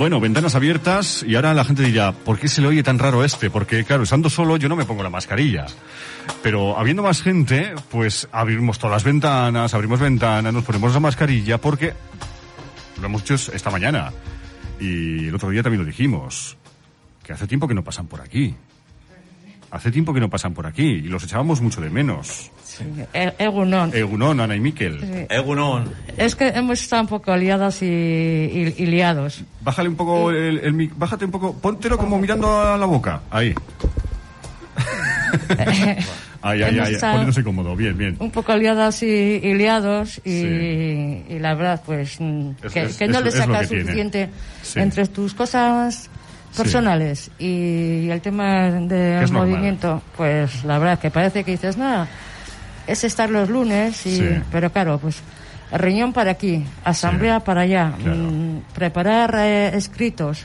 Bueno, ventanas abiertas y ahora la gente dirá, ¿por qué se le oye tan raro este? Porque claro, estando solo yo no me pongo la mascarilla. Pero habiendo más gente, pues abrimos todas las ventanas, abrimos ventanas, nos ponemos la mascarilla porque lo hemos hecho esta mañana. Y el otro día también lo dijimos, que hace tiempo que no pasan por aquí. Hace tiempo que no pasan por aquí y los echábamos mucho de menos. E- Egunon. Egunon, Ana y Miquel. Sí. Egunon. Es que hemos estado un poco liadas y, y- y liados. Bájale un poco el, el mic- bájate un poco, póntelo como mirando a la boca. Ahí. Ay, ay, ay, poniéndose cómodo. Bien, bien. Un poco liadas y, y liados y, Sí. y la verdad pues mm, Es- que, es- que no es- le sacas suficiente Sí. entre tus cosas personales y el tema Que del normal. movimiento, pues la verdad que parece que dices, nada, es estar los lunes, y, Sí. pero claro, pues riñón para aquí, asamblea Sí. para allá, Claro. mm, preparar eh, escritos,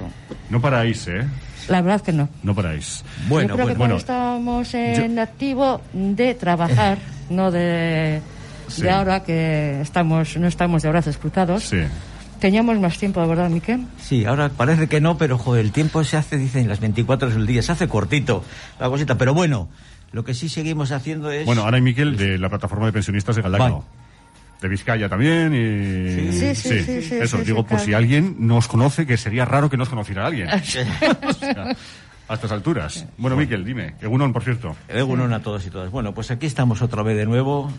No paráis, ¿eh? la verdad que no. No paráis. Bueno, Yo creo que bueno. bueno. cuando estábamos en activo de trabajar, no de, Sí. de ahora que estamos no estamos de brazos cruzados, Sí. Teníamos más tiempo, ¿verdad, Miquel? Sí, ahora parece que no, pero joder, el tiempo se hace, dicen, las 24 horas del día, se hace cortito la cosita, pero bueno, lo que sí seguimos haciendo es... Bueno, Ana y Miquel de la plataforma de pensionistas de Galdacao. Vale. De Vizcaya también y... Sí, sí, sí, sí, Eso, sí, digo, sí, pues si claro. alguien nos conoce, que sería raro que nos conociera alguien. O sea, a estas alturas. Bueno, Miquel, dime. Egunon, por cierto. Egunon a todos y todas. Bueno, pues aquí estamos otra vez de nuevo.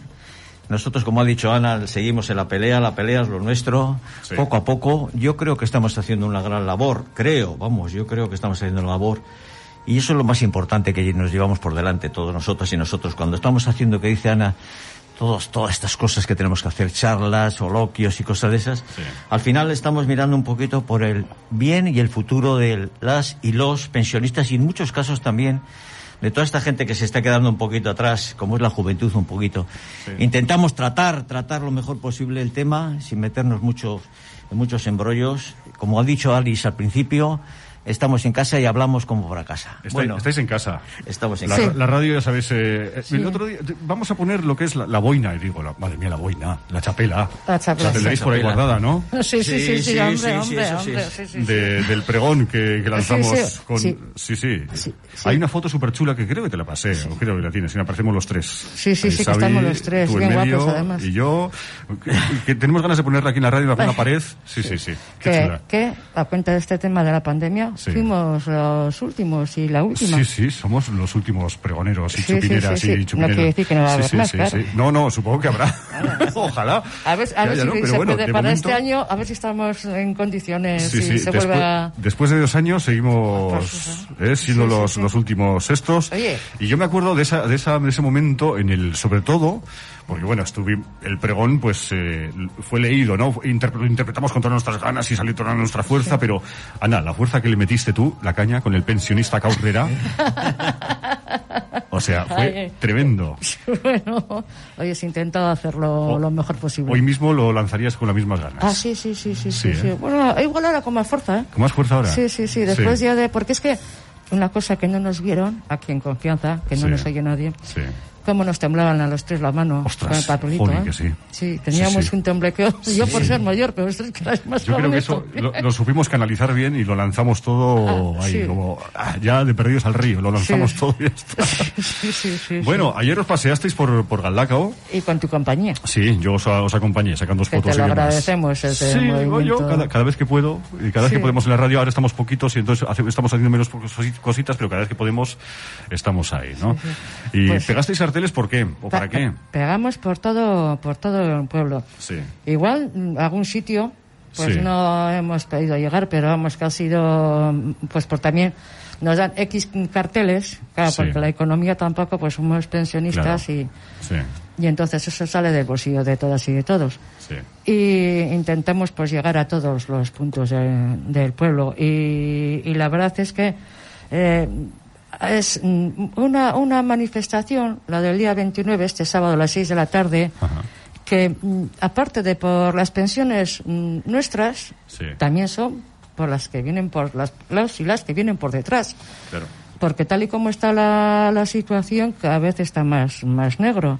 Nosotros, como ha dicho Ana, seguimos en la pelea, la pelea es lo nuestro, Sí. poco a poco. Yo creo que estamos haciendo una gran labor, creo, vamos, yo creo que estamos haciendo una labor. Y eso es lo más importante que nos llevamos por delante todos nosotros y nosotros. Cuando estamos haciendo, que dice Ana, todos, todas estas cosas que tenemos que hacer, charlas, coloquios y cosas de esas, Sí. al final estamos mirando un poquito por el bien y el futuro de las y los pensionistas y en muchos casos también de toda esta gente que se está quedando un poquito atrás, como es la juventud un poquito. Sí. Intentamos tratar, tratar lo mejor posible el tema, sin meternos mucho, en muchos embrollos. Como ha dicho Alice al principio, estamos en casa y hablamos como para casa. Estáis, bueno, estáis en casa. estamos en La, casa. la radio, ya sabéis, eh, eh, Sí. el otro día, vamos a poner lo que es la, la boina, y digo, la- madre mía, la boina, la chapela. La chapela. La tendréis por ahí guardada, ¿no? Sí, sí, sí, sí, Sí, sí, hombre, hombre, del pregón que, que lanzamos Sí, sí, con... sí. Sí, sí. Sí, sí. Hay una foto súper chula que creo que te la pasé, o creo que la tienes, y aparecemos los tres. Sí, sí, Ahí sí, que Xavi, estamos los tres, tú en bien medio, guapos, además. Y yo, que, que tenemos ganas de ponerla aquí en la radio, en alguna pared. Sí, sí, sí. Qué que, chula. que, a cuenta de este tema de la pandemia, Sí. fuimos los últimos y la última. Sí, sí, somos los últimos pregoneros y Sí, chupineras sí, y No chupineros. quiere decir que no va a haber más, claro. No, no, supongo que habrá. Ojalá. A ver, a ver haya, si ¿no? Se bueno, puede de para momento- este año, a ver si estamos en condiciones Sí, y se después, vuelve a... después de dos años seguimos eh, siendo los, los últimos estos. Oye. Y yo me acuerdo de, esa, de, esa, de ese momento en el, sobre todo, porque bueno, estuve, el pregón pues eh, fue leído, ¿no? Interpre- lo interpretamos con todas nuestras ganas y salió toda nuestra fuerza, pero Ana, la fuerza que le metiste tú, la caña, con el pensionista Caurrera, o sea, fue Ay. tremendo. bueno, oye, se intentado hacerlo O- lo mejor posible. Hoy mismo lo lanzarías con las mismas ganas. Ah, sí, sí, sí, sí, Sí, sí. sí. ¿eh? Bueno, igual ahora con más fuerza, ¿eh? ¿Con más fuerza ahora? Sí, sí, sí. Después ya de... Porque es que una cosa que no nos vieron, aquí en confianza, que no nos oye nadie, Sí. Cómo nos temblaban a los tres la mano Ostras, con el papelito, jolín, ¿eh? que sí. Sí, teníamos Sí, sí. un temblequeo. Yo por ser mayor, pero ustedes que erais más Yo creo que eso lo, lo supimos canalizar bien y lo lanzamos todo Ah, ahí, como ah, ya de perdidos al río, lo lanzamos todo y ya está. Bueno, ayer os paseasteis por, por Galdacao. sí. Y con tu compañía. Sí, yo os, os acompañé sacando Que fotos te lo y agradecemos, ese Sí, digo yo, movimiento. cada, cada vez que puedo, y cada vez que podemos en la radio, ahora estamos poquitos y entonces hace- estamos haciendo menos cosi- cositas, pero cada vez que podemos estamos ahí, ¿no? Y Pues- pegasteis carteles, ¿por qué? ¿O para Pa- qué? Pegamos por todo, por todo el pueblo. Sí. Igual, mm, algún sitio, pues Sí. no hemos podido llegar, pero vamos que ha sido, mm, pues por también nos dan X carteles, claro, Sí. porque la economía tampoco, pues somos pensionistas Claro. Sí, y, y entonces eso sale del bolsillo de todas y de todos. sí. Y intentamos pues llegar a todos los puntos de- del pueblo y, y la verdad es que eh, es mm, una, una manifestación, la del día 29, este sábado a las 6 de la tarde, Ajá. que mm, aparte de por las pensiones mm, nuestras, Sí. también son por las que vienen por las, los y las que vienen por detrás. Claro. Porque tal y como está la, la situación, cada vez está más, más negro.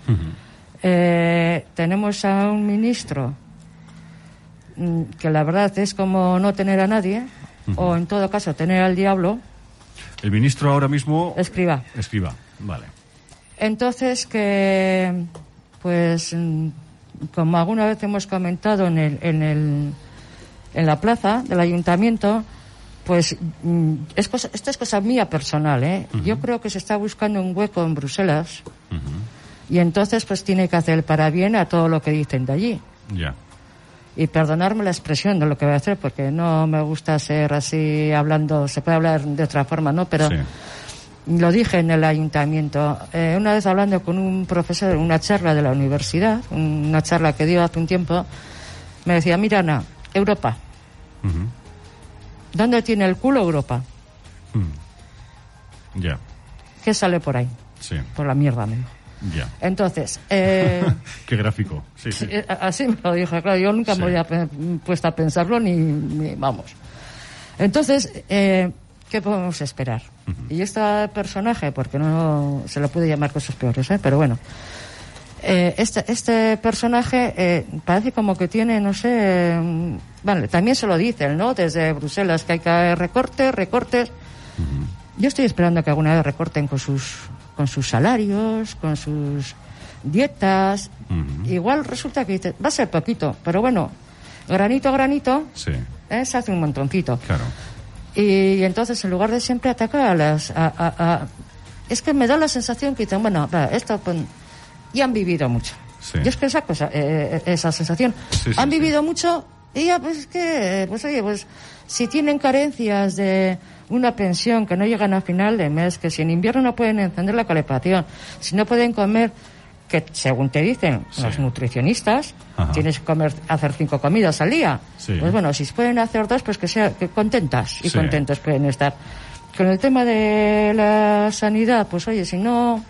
Eh, tenemos a un ministro que la verdad es como no tener a nadie, o en todo caso tener al diablo, El ministro ahora mismo... escriba. Escriba, vale. Entonces que, pues, como alguna vez hemos comentado en el, en el, en la plaza del ayuntamiento, pues mm, es cosa, esto es cosa mía personal, ¿eh? Yo creo que se está buscando un hueco en Bruselas y entonces pues tiene que hacer para bien a todo lo que dicen de allí. Ya. Y perdonarme la expresión de lo que voy a hacer porque no me gusta ser así hablando, se puede hablar de otra forma, ¿no? Pero Sí. lo dije en el ayuntamiento. Eh, una vez hablando con un profesor en una charla de la universidad, una charla que dio hace un tiempo, me decía, mira Ana, Europa. ¿dónde tiene el culo Europa? Mm. Ya, ¿Qué sale por ahí? sí, Por la mierda, me dijo. Ya. Entonces, eh, Qué gráfico. Sí, sí. eh, así me lo dijo, claro, yo nunca Sí. me había puesto a pensarlo ni, ni- vamos. Entonces, eh, ¿qué podemos esperar? Y este personaje, porque no se le puede llamar cosas peores, ¿eh? pero bueno, eh, este, este personaje eh, parece como que tiene, no sé, eh, vale, también se lo dicen, ¿no? Desde Bruselas, que hay que haber recortes, recortes. Yo estoy esperando que alguna vez recorten con sus, con sus salarios, con sus dietas. Igual resulta que dice, va a ser poquito, pero bueno, granito a granito, Sí, eh, se hace un montoncito. claro. Y, entonces, en lugar de siempre atacar a las... a- a- a- es que me da la sensación que dicen, bueno, va, esto pues, ya han vivido mucho. Sí. Yo es que esa cosa, eh, eh, esa sensación. Sí, han vivido mucho y ya, pues es que, pues oye, pues si tienen carencias de una pensión que no llegan a final de mes, que si en invierno no pueden encender la calefacción, si no pueden comer, que según te dicen Sí. los nutricionistas, Ajá. tienes que comer, hacer cinco comidas al día. Sí. Pues bueno, si pueden hacer dos, pues que sea que contentas y Sí. contentos pueden estar. Con el tema de la sanidad, pues oye, si no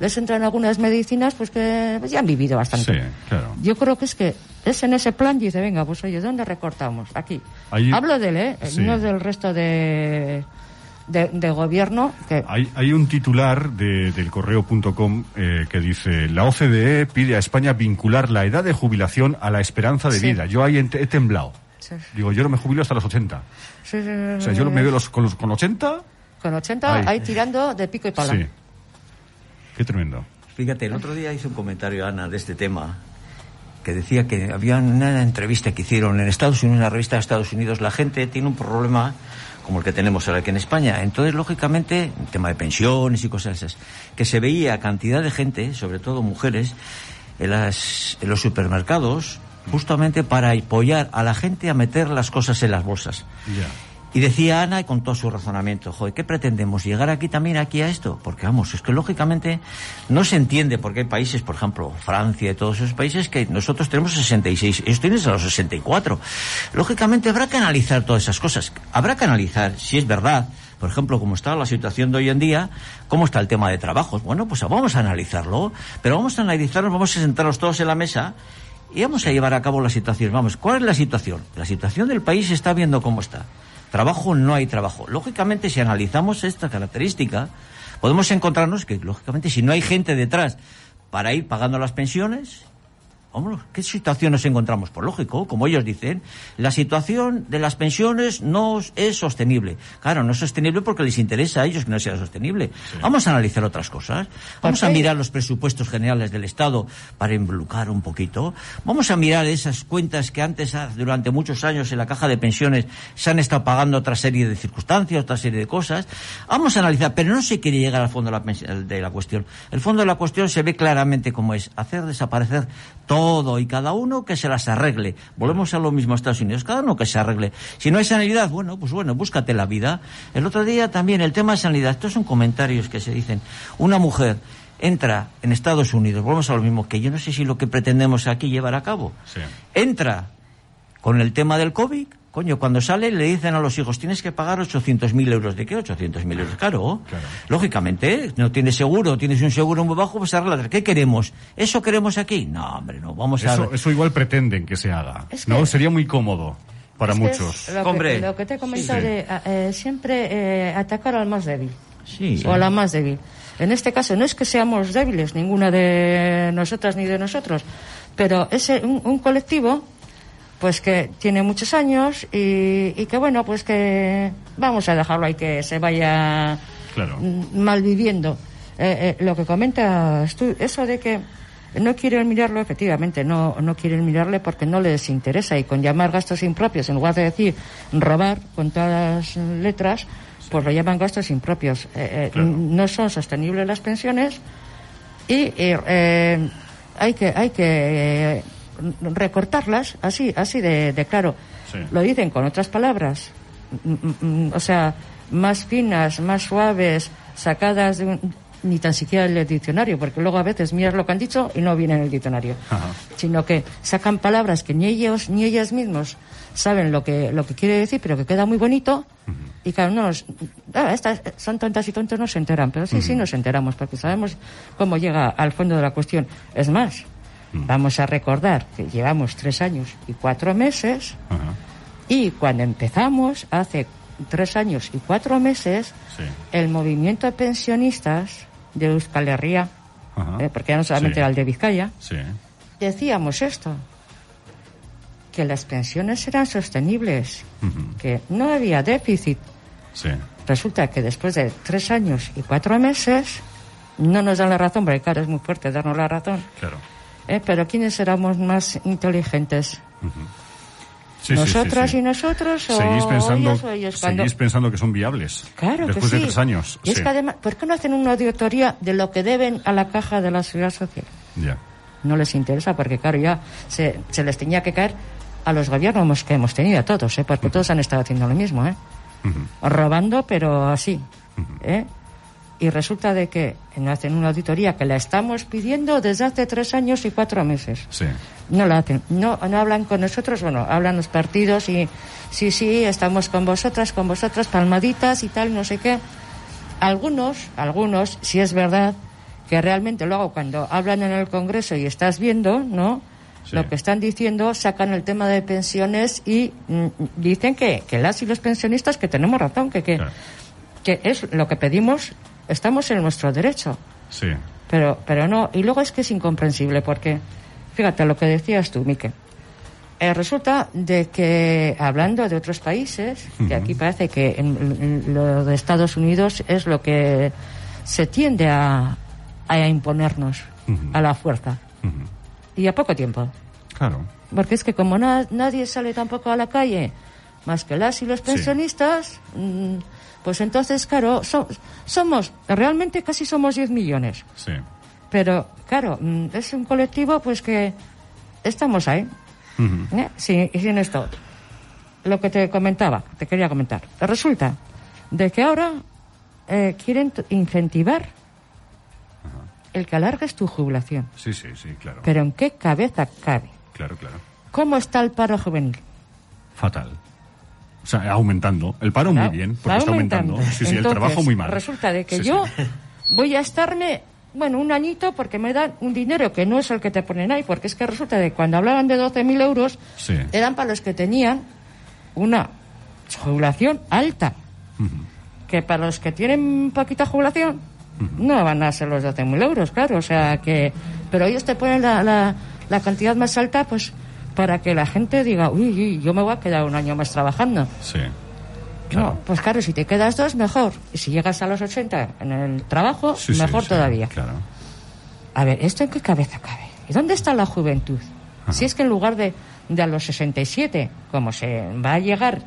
les entran algunas medicinas, pues que ya han vivido bastante. Sí, claro. Yo creo que es que es en ese plan y dice, venga, pues oye, ¿dónde recortamos? Aquí. Ahí- Hablo de él, ¿eh? Sí. No del resto de, de, de gobierno, que Hay, hay un titular de, del correo.com eh, que dice, la OCDE pide a España vincular la edad de jubilación a la esperanza de Sí. vida. Yo ahí he temblado. Sí. Digo, yo no me jubilo hasta los 80. Sí, sí, O sea, yo me veo los, con, los, con 80. con 80 Ay. ahí tirando de pico y pala. Qué tremendo. Fíjate, el otro día hice un comentario, Ana, de este tema, que decía que había una entrevista que hicieron en Estados Unidos, una revista de Estados Unidos, la gente tiene un problema como el que tenemos ahora aquí en España. Entonces, lógicamente, el tema de pensiones y cosas esas, que se veía cantidad de gente, sobre todo mujeres, en, las, en los supermercados, justamente para apoyar a la gente a meter las cosas en las bolsas. Ya. Y decía Ana, y con todo su razonamiento, joder, ¿qué pretendemos? ¿Llegar aquí también, aquí a esto? Porque vamos, es que lógicamente no se entiende por qué hay países, por ejemplo, Francia y todos esos países, que nosotros tenemos 66, ellos tienen a los 64. Lógicamente habrá que analizar todas esas cosas. Habrá que analizar si es verdad, por ejemplo, cómo está la situación de hoy en día, cómo está el tema de trabajos. Bueno, pues vamos a analizarlo, pero vamos a analizarlo, vamos a sentarnos todos en la mesa y vamos a llevar a cabo la situación. Vamos, ¿cuál es la situación? La situación del país está viendo cómo está. Trabajo, no hay trabajo. Lógicamente, si analizamos esta característica, podemos encontrarnos que, lógicamente, si no hay gente detrás para ir pagando las pensiones, ¿qué situación nos encontramos? Pues lógico, como ellos dicen, la situación de las pensiones no es sostenible. Claro, no es sostenible porque les interesa a ellos que no sea sostenible. Vamos a analizar otras cosas. Vamos a mirar los presupuestos generales del Estado para involucrar un poquito. Vamos a mirar esas cuentas que antes, ah, durante muchos años, en la caja de pensiones se han estado pagando otra serie de circunstancias, otra serie de cosas. Vamos a analizar, pero no se quiere llegar al fondo de la, de la cuestión. El fondo de la cuestión se ve claramente como es hacer desaparecer todo y cada uno que se las arregle. Volvemos a lo mismo a Estados Unidos, cada uno que se arregle. Si no hay sanidad, bueno, pues bueno, búscate la vida. El otro día también el tema de sanidad, estos son comentarios que se dicen. Una mujer entra en Estados Unidos, volvemos a lo mismo, que yo no sé si lo que pretendemos aquí llevar a cabo. Sí. Entra con el tema del COVID, coño, cuando sale le dicen a los hijos, tienes que pagar 800.000 euros. ¿De qué 800.000 euros? Claro. Claro. Lógicamente, no tienes seguro, tienes un seguro muy bajo, pues arregla. ¿Qué queremos? ¿Eso queremos aquí? No, hombre, no, vamos a... Eso, eso igual pretenden que se haga. Es que- ¿No? Sería muy cómodo para Es muchos. Lo, Hombre. que, lo que te he comentado Sí. de eh, siempre eh, atacar al más débil. Sí. O a la más débil. En este caso, no es que seamos débiles, ninguna de nosotras ni de nosotros, pero es un, un colectivo pues que tiene muchos años y, y que bueno, pues que vamos a dejarlo ahí que se vaya Claro. mm, mal viviendo. Eh, eh, lo que comentas tú, eso de que no quieren mirarlo, efectivamente, no, no quieren mirarle porque no les interesa y con llamar gastos impropios, en lugar de decir robar con todas las letras, pues lo llaman gastos impropios. Eh, Claro. No son sostenibles las pensiones y hay que hay que recortarlas así así de, de claro. Sí. lo dicen con otras palabras. Mm, mm, mm, o sea más finas más suaves sacadas de un- ni tan siquiera del diccionario porque luego a veces miras lo que han dicho y no viene en el diccionario. Ajá. sino que sacan palabras que ni ellos ni ellas mismos saben lo que lo que quiere decir pero que queda muy bonito. Y claro no nos- ah, estas son tontas y tontos no se enteran. Pero sí sí nos enteramos porque sabemos cómo llega al fondo de la cuestión. Es más vamos a recordar que llevamos tres años y cuatro meses y cuando empezamos hace tres años y cuatro meses Sí. el movimiento de pensionistas de Euskal Herria eh, porque ya no solamente Sí. era el de Vizcaya Sí. decíamos esto, que las pensiones eran sostenibles, que no había déficit. Resulta que después de tres años y cuatro meses no nos dan la razón, porque claro, es muy fuerte darnos la razón. Claro. ¿Eh? Pero ¿quiénes éramos más inteligentes? Sí, ¿Nosotras sí. y nosotros o Seguís pensando, ellos o ellos? Cuando- seguís pensando que son viables. Claro Después que sí. de tres años. Y es que además, ¿por qué no hacen una auditoría de lo que deben a la caja de la seguridad social? Ya. no les interesa porque claro ya se, se les tenía que caer a los gobiernos que hemos tenido a todos ¿eh? porque todos han estado haciendo lo mismo ¿eh? Robando pero así ¿eh? Y resulta de que no hacen una auditoría que la estamos pidiendo desde hace tres años y cuatro meses Sí. no la hacen no no hablan con nosotros bueno hablan los partidos y sí sí estamos con vosotras con vosotras palmaditas y tal no sé qué algunos algunos si es verdad que realmente luego cuando hablan en el Congreso y estás viendo no Sí. lo que están diciendo sacan el tema de pensiones y mm, dicen que, que las y los pensionistas que tenemos razón que que, Claro. que es lo que pedimos estamos en nuestro derecho Sí. pero, pero no, y luego es que es incomprensible porque, fíjate lo que decías tú, Mique. Eh, resulta de que, hablando de otros países, que aquí parece que en, en lo de Estados Unidos es lo que se tiende a, a imponernos a la fuerza y a poco tiempo. Claro. Porque es que como na- nadie sale tampoco a la calle, más que las y los pensionistas, mm, pues entonces, claro, so- somos, realmente casi somos 10 millones. Sí. Pero, claro, mm, es un colectivo pues que estamos ahí, Ujú. ¿eh? sin, sin esto. Lo que te comentaba, te quería comentar. Resulta de que ahora eh, quieren incentivar el que alargues tu jubilación. Sí, sí, sí, claro. Pero ¿en qué cabeza cabe? Claro, claro. ¿Cómo está el paro juvenil? Fatal. Sea, aumentando. El paro muy bien, porque está aumentando. Sí, sí, el trabajo muy mal. Resulta de que Sí, yo sí. voy a estarme, bueno, un añito porque me dan un dinero que no es el que te ponen ahí, porque es que resulta de que cuando hablaban de 12.000 euros, Sí. eran para los que tenían una jubilación alta, que para los que tienen poquita jubilación no van a ser los 12.000 euros, claro, o sea que, pero ellos te ponen la, la, la cantidad más alta, pues para que la gente diga, uy, uy, yo me voy a quedar un año más trabajando. Sí. No, pues claro, si te quedas dos, mejor. Y si llegas a los 80 en el trabajo, Sí, mejor sí, todavía. Claro. A ver, ¿esto en qué cabeza cabe? ¿Y dónde está la juventud? Si es que en lugar de, de a los 67, como se va a llegar,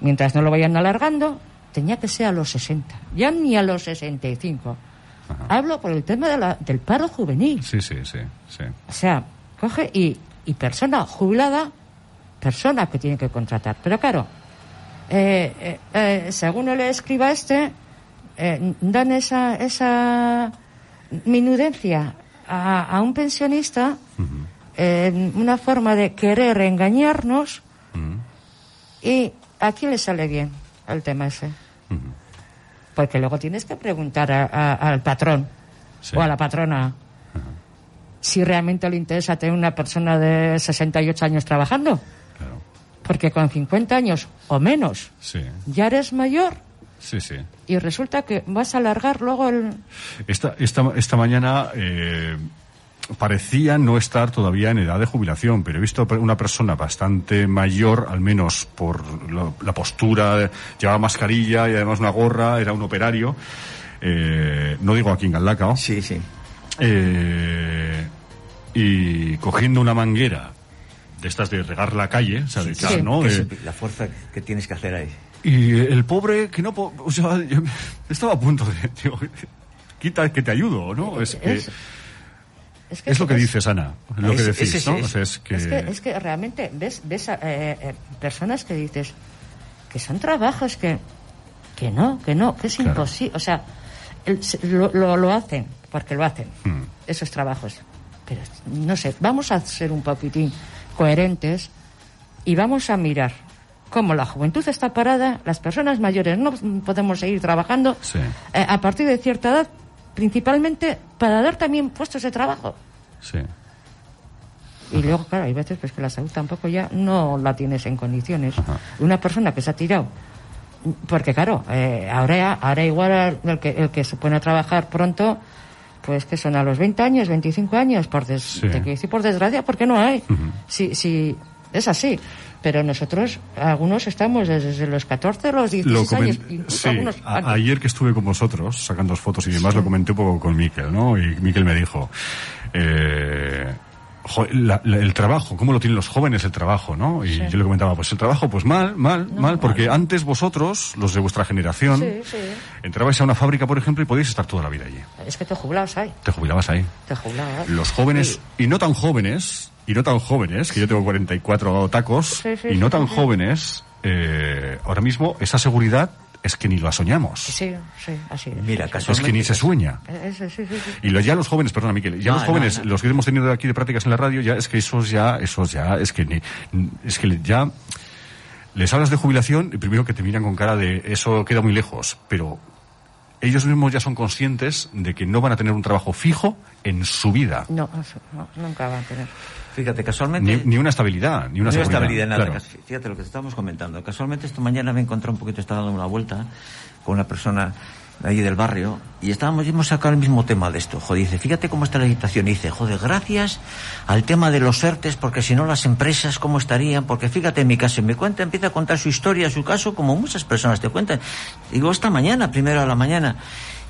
mientras no lo vayan alargando, tenía que ser a los 60. Ya ni a los 65. Hablo por el tema de la- del paro juvenil. Sí, sí, sí, sí. O sea, coge y, y persona jubilada, persona que tiene que contratar. Pero claro, eh, eh, eh, según le escriba este, dan esa, esa minudencia a, a un pensionista, eh, una forma de querer engañarnos, Ujú. y ¿a quién le sale bien el tema ese? Porque luego tienes que preguntar a- a- al patrón Sí. o a la patrona si realmente le interesa tener una persona de 68 años trabajando. Claro. Porque con 50 años o menos Sí. ya eres mayor Sí, sí. y resulta que vas a alargar luego el... Esta, esta, esta mañana eh, parecía no estar todavía en edad de jubilación, pero he visto una persona bastante mayor, al menos por lo- la postura, llevaba mascarilla y además una gorra, era un operario, eh, no digo aquí en Galdacao, Sí, sí. Eh, y cogiendo una manguera de estas de regar la calle, o sea, de Sí. echar, ¿no? Eh, es la fuerza que tienes que hacer ahí. y el pobre que no, po- o sea, yo estaba a punto de, digo, quita que te ayudo, ¿no? Es que Es- es, que es lo que es- dices, Ana, lo que decís, ¿no? ese- O sea, es que, Es que, es que realmente ves, ves a, eh, eh, personas que dices que son trabajos que, que no, que no, que es Claro. imposible. O sea, lo, lo, lo hacen, porque lo hacen, Hmm. esos trabajos. Pero no sé, vamos a ser un poquitín coherentes y vamos a mirar cómo la juventud está parada, las personas mayores no podemos seguir trabajando Sí. eh, a partir de cierta edad, principalmente para dar también puestos de trabajo. sí. Y luego, claro, hay veces pues que la salud tampoco ya no la tienes en condiciones. Una persona que se ha tirado, porque claro, eh, ahora, ahora igual el que, el que se pone a trabajar pronto, pues que son a los 20 años, 25 años, por, des- Sí. te decir por desgracia, porque no hay. Si, si, es así. Pero nosotros, algunos estamos desde los 14, los 16 Lo comen- años, sí, algunos ayer que estuve con vosotros sacando fotos y demás lo comenté un poco con Miquel, ¿no? Y Miquel me dijo, eh, jo- la- la- el trabajo, ¿cómo lo tienen los jóvenes el trabajo, no? Y yo le comentaba, pues el trabajo, pues mal, mal, mal, porque antes vosotros, los de vuestra generación, Sí, sí. entrabais a una fábrica, por ejemplo, y podíais estar toda la vida allí. Es que te jubilados hay. Te jubilabas ahí. Te jubilados. Los jóvenes, y no tan jóvenes, y no tan jóvenes, que yo tengo 44 tacos, y no tan jóvenes, eh, ahora mismo esa seguridad es que ni la soñamos. Sí, sí, así es. Mira, Es que ni se sueña. Eh, eso, sí, sí, sí. Y lo- ya los jóvenes, perdona Miquel, ya No, los jóvenes, no, no. los que hemos tenido aquí de prácticas en la radio, ya es que esos ya, esos ya, es que ni, es que ya les hablas de jubilación y primero que te miran con cara de eso queda muy lejos, pero ellos mismos ya son conscientes de que no van a tener un trabajo fijo en su vida. No, eso, no, nunca van a tener. Fíjate, casualmente... Ni, ni una estabilidad, ni una no estabilidad, nada. Claro. Fíjate lo que estábamos comentando. Casualmente esta mañana me encontré un poquito, estaba dando una vuelta con una persona allí del barrio y estábamos, hemos sacado el mismo tema de esto. Joder, dice, fíjate cómo está la situación. Y dice, joder, gracias al tema de los ERTES, porque si no las empresas, ¿cómo estarían? Porque fíjate en mi caso, me cuenta, empieza a contar su historia, su caso, como muchas personas te cuentan. Digo, esta mañana, primero a la mañana.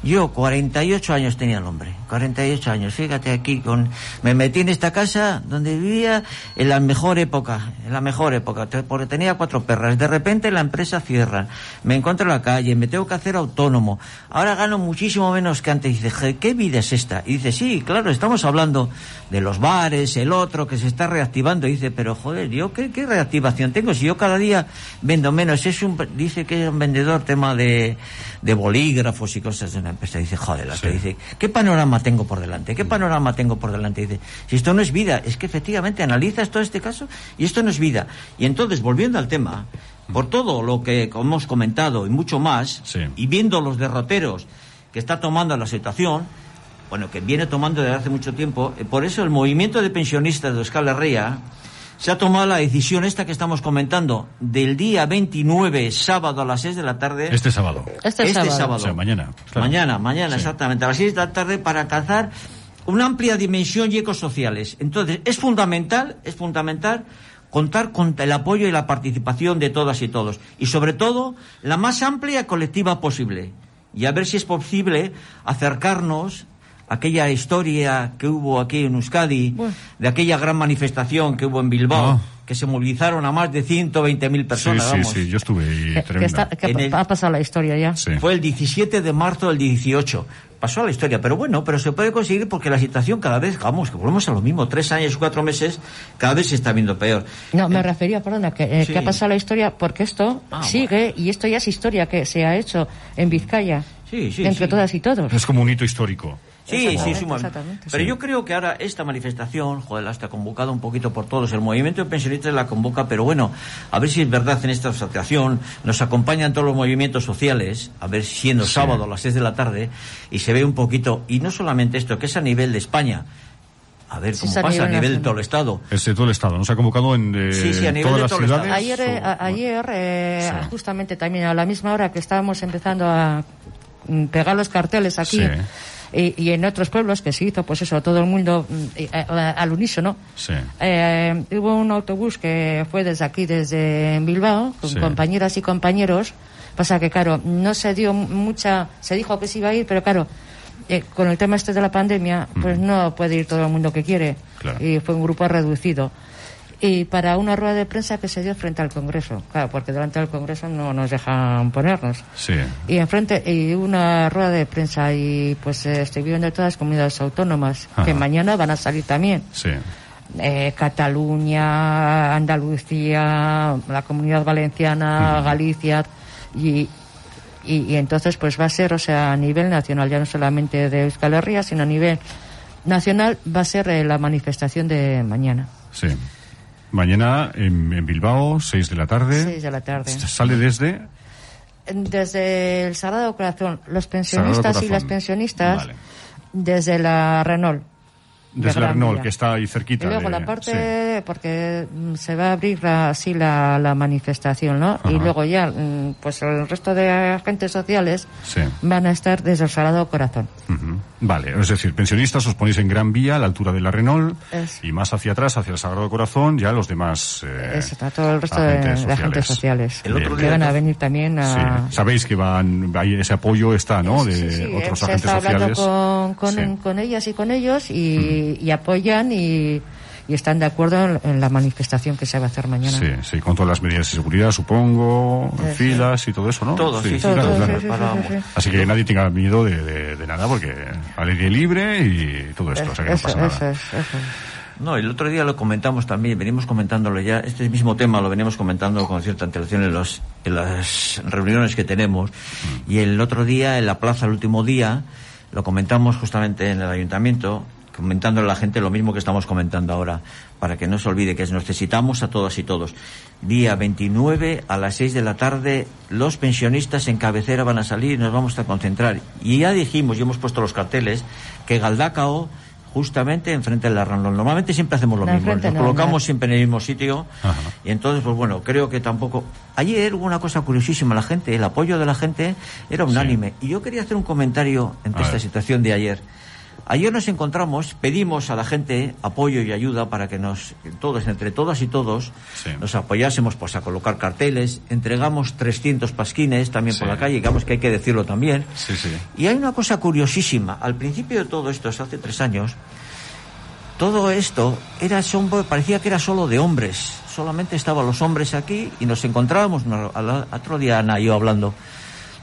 Yo, 48 años tenía el hombre, 48 años. Fíjate aquí, con me metí en esta casa donde vivía en la mejor época, en la mejor época, porque tenía cuatro perras. De repente la empresa cierra, me encuentro en la calle, me tengo que hacer autónomo. Ahora gano muchísimo menos que antes. Dice, "Je, ¿qué vida es esta? Y dice, sí, claro, estamos hablando de los bares, el otro que se está reactivando. Dice, pero joder, yo qué, qué reactivación tengo si yo cada día vendo menos. Es un, dice que es un vendedor tema de, de bolígrafos y cosas de una empresa. Dice, joder, la que dice, ¿qué panorama tengo por delante? ¿Qué panorama tengo por delante? Dice, si esto no es vida, es que efectivamente analizas todo este caso y esto no es vida. Y entonces, volviendo al tema, por todo lo que hemos comentado y mucho más, Sí. y viendo los derroteros que está tomando la situación, bueno, que viene tomando desde hace mucho tiempo, eh, por eso el movimiento de pensionistas de Euskal Herria se ha tomado la decisión esta que estamos comentando del día 29, sábado a las 6 de la tarde. Este sábado. Este, sábado. O sea, mañana. claro. Mañana, mañana, Sí. exactamente, a las 6 de la tarde para alcanzar una amplia dimensión y ecosociales. Entonces, es fundamental, es fundamental contar con el apoyo y la participación de todas y todos. Y sobre todo, la más amplia colectiva posible. Y a ver si es posible acercarnos aquella historia que hubo aquí en Euskadi, Bueno. de aquella gran manifestación que hubo en Bilbao, Ah. que se movilizaron a más de 120.000 Sí, personas. sí, vamos. sí, yo estuve ahí, Que, que tremenda. está- que En el- ha pasado la historia ya. Sí. Fue el 17 de marzo del 18. Pasó a la historia, pero bueno, pero se puede conseguir porque la situación cada vez, vamos, que volvemos a lo mismo, tres años, cuatro meses, cada vez se está viendo peor. No, me refería, perdona, que, eh, Sí. que ha pasado la historia porque esto Ah, sigue y esto ya es historia que se ha hecho en Vizcaya. Sí, sí, entre sí. todas y todos. Es como un hito histórico. Sí, sí, Exactamente, sí. bueno. exactamente. Pero Sí. yo creo que ahora esta manifestación, joder, la está convocada un poquito por todos. El movimiento de pensionistas la convoca, pero bueno, a ver si es verdad en esta asociación. Nos acompañan todos los movimientos sociales, a ver si siendo Sí. sábado a las 6 de la tarde, y se ve un poquito, y no solamente esto, que es a nivel de España. A ver cómo pasa a nivel nivel de todo el Estado. Es de todo el Estado. Nos ha convocado en eh, Sí, sí, a nivel todas de las todo el ciudades. Estado. Ayer, eh, o- a- ayer eh, Sí. justamente también a la misma hora que estábamos empezando a mm, pegar los carteles aquí, Sí. Y, y en otros pueblos que se hizo, pues eso, todo el mundo mm, eh, al unísono. Sí. Eh, hubo un autobús que fue desde aquí, desde Bilbao, con Sí. compañeras y compañeros. Pasa que, claro, no se dio mucha. Se dijo que se iba a ir, pero claro, eh, con el tema este de la pandemia, pues no puede ir todo el mundo que quiere. Claro. Y fue un grupo reducido. Y para una rueda de prensa que se dio frente al Congreso. Claro, porque delante del Congreso no nos dejan ponernos. Sí. Y enfrente, y una rueda de prensa y pues eh, estuvieron de todas las comunidades autónomas, Ajá. que mañana van a salir también. Sí. Eh, Cataluña, Andalucía, la Comunidad Valenciana. Galicia y, y, y entonces pues va a ser, o sea, a nivel nacional, ya no solamente de Euskal Herria, sino a nivel nacional va a ser eh, la manifestación de mañana, Sí. Mañana en, en Bilbao, 6 de la tarde. 6 de la tarde. Sale desde. Desde el Sagrado Corazón, los pensionistas y las pensionistas, Vale. desde la Renault. De Desde la Gran Renault, Vía. que está ahí cerquita. Y luego de- la parte, porque mm, se va a abrir la- así la, la manifestación, ¿no? Y Ajá. luego ya, mm, pues el resto de agentes sociales Sí. van a estar desde el Sagrado Corazón. Ujú. Vale, es decir, pensionistas os ponéis en Gran Vía, a la altura de la Renault, Es- y más hacia atrás, hacia el Sagrado Corazón, ya los demás. eh, Eso está todo el resto de, agentes de agentes sociales. El otro que día- van a venir también a... Sí. Sabéis que van, hay ese apoyo está, ¿no? De Sí, sí, sí, otros se agentes está hablando sociales. con, con, Sí. con ellas y con ellos y, y apoyan y, y están de acuerdo en, en la manifestación que se va a hacer mañana. Sí, sí, con todas las medidas de seguridad, supongo, Sí, sí. filas y todo eso, ¿no? Todo, sí, sí, Todo, claro, todo, claro. sí, sí, sí, sí, sí. Así que nadie tenga miedo de, de- de nada, porque al aire libre y todo esto, o sea que no Eso, pasa nada. eso es, eso es. No, el otro día lo comentamos también, venimos comentándolo ya, este mismo tema lo veníamos comentando con cierta antelación en, los, en las reuniones que tenemos. Y el otro día, en la plaza, el último día, lo comentamos justamente en el ayuntamiento, comentando a la gente lo mismo que estamos comentando ahora, para que no se olvide que necesitamos a todas y todos. Día 29 a las 6 de la tarde, los pensionistas en cabecera van a salir y nos vamos a concentrar. Y ya dijimos, y hemos puesto los carteles, que Galdacao justamente enfrente de la Ramblón. Normalmente siempre hacemos lo No, mismo, nos no, colocamos no. siempre en el mismo sitio Ajá. y entonces, pues bueno, creo que tampoco... Ayer hubo una cosa curiosísima, la gente, el apoyo de la gente era unánime y yo quería hacer un comentario ante A esta ver. situación de ayer. Ayer nos encontramos, pedimos a la gente apoyo y ayuda para que nos, todos, entre todas y todos, Sí. nos apoyásemos pues a colocar carteles, entregamos 300 pasquines también por la calle, digamos que hay que decirlo también. Sí. Y hay una cosa curiosísima. Al principio de todo esto, hace tres años, todo esto era parecía que era solo de hombres. Solamente estaban los hombres aquí y nos encontrábamos, al otro día Ana y yo hablando,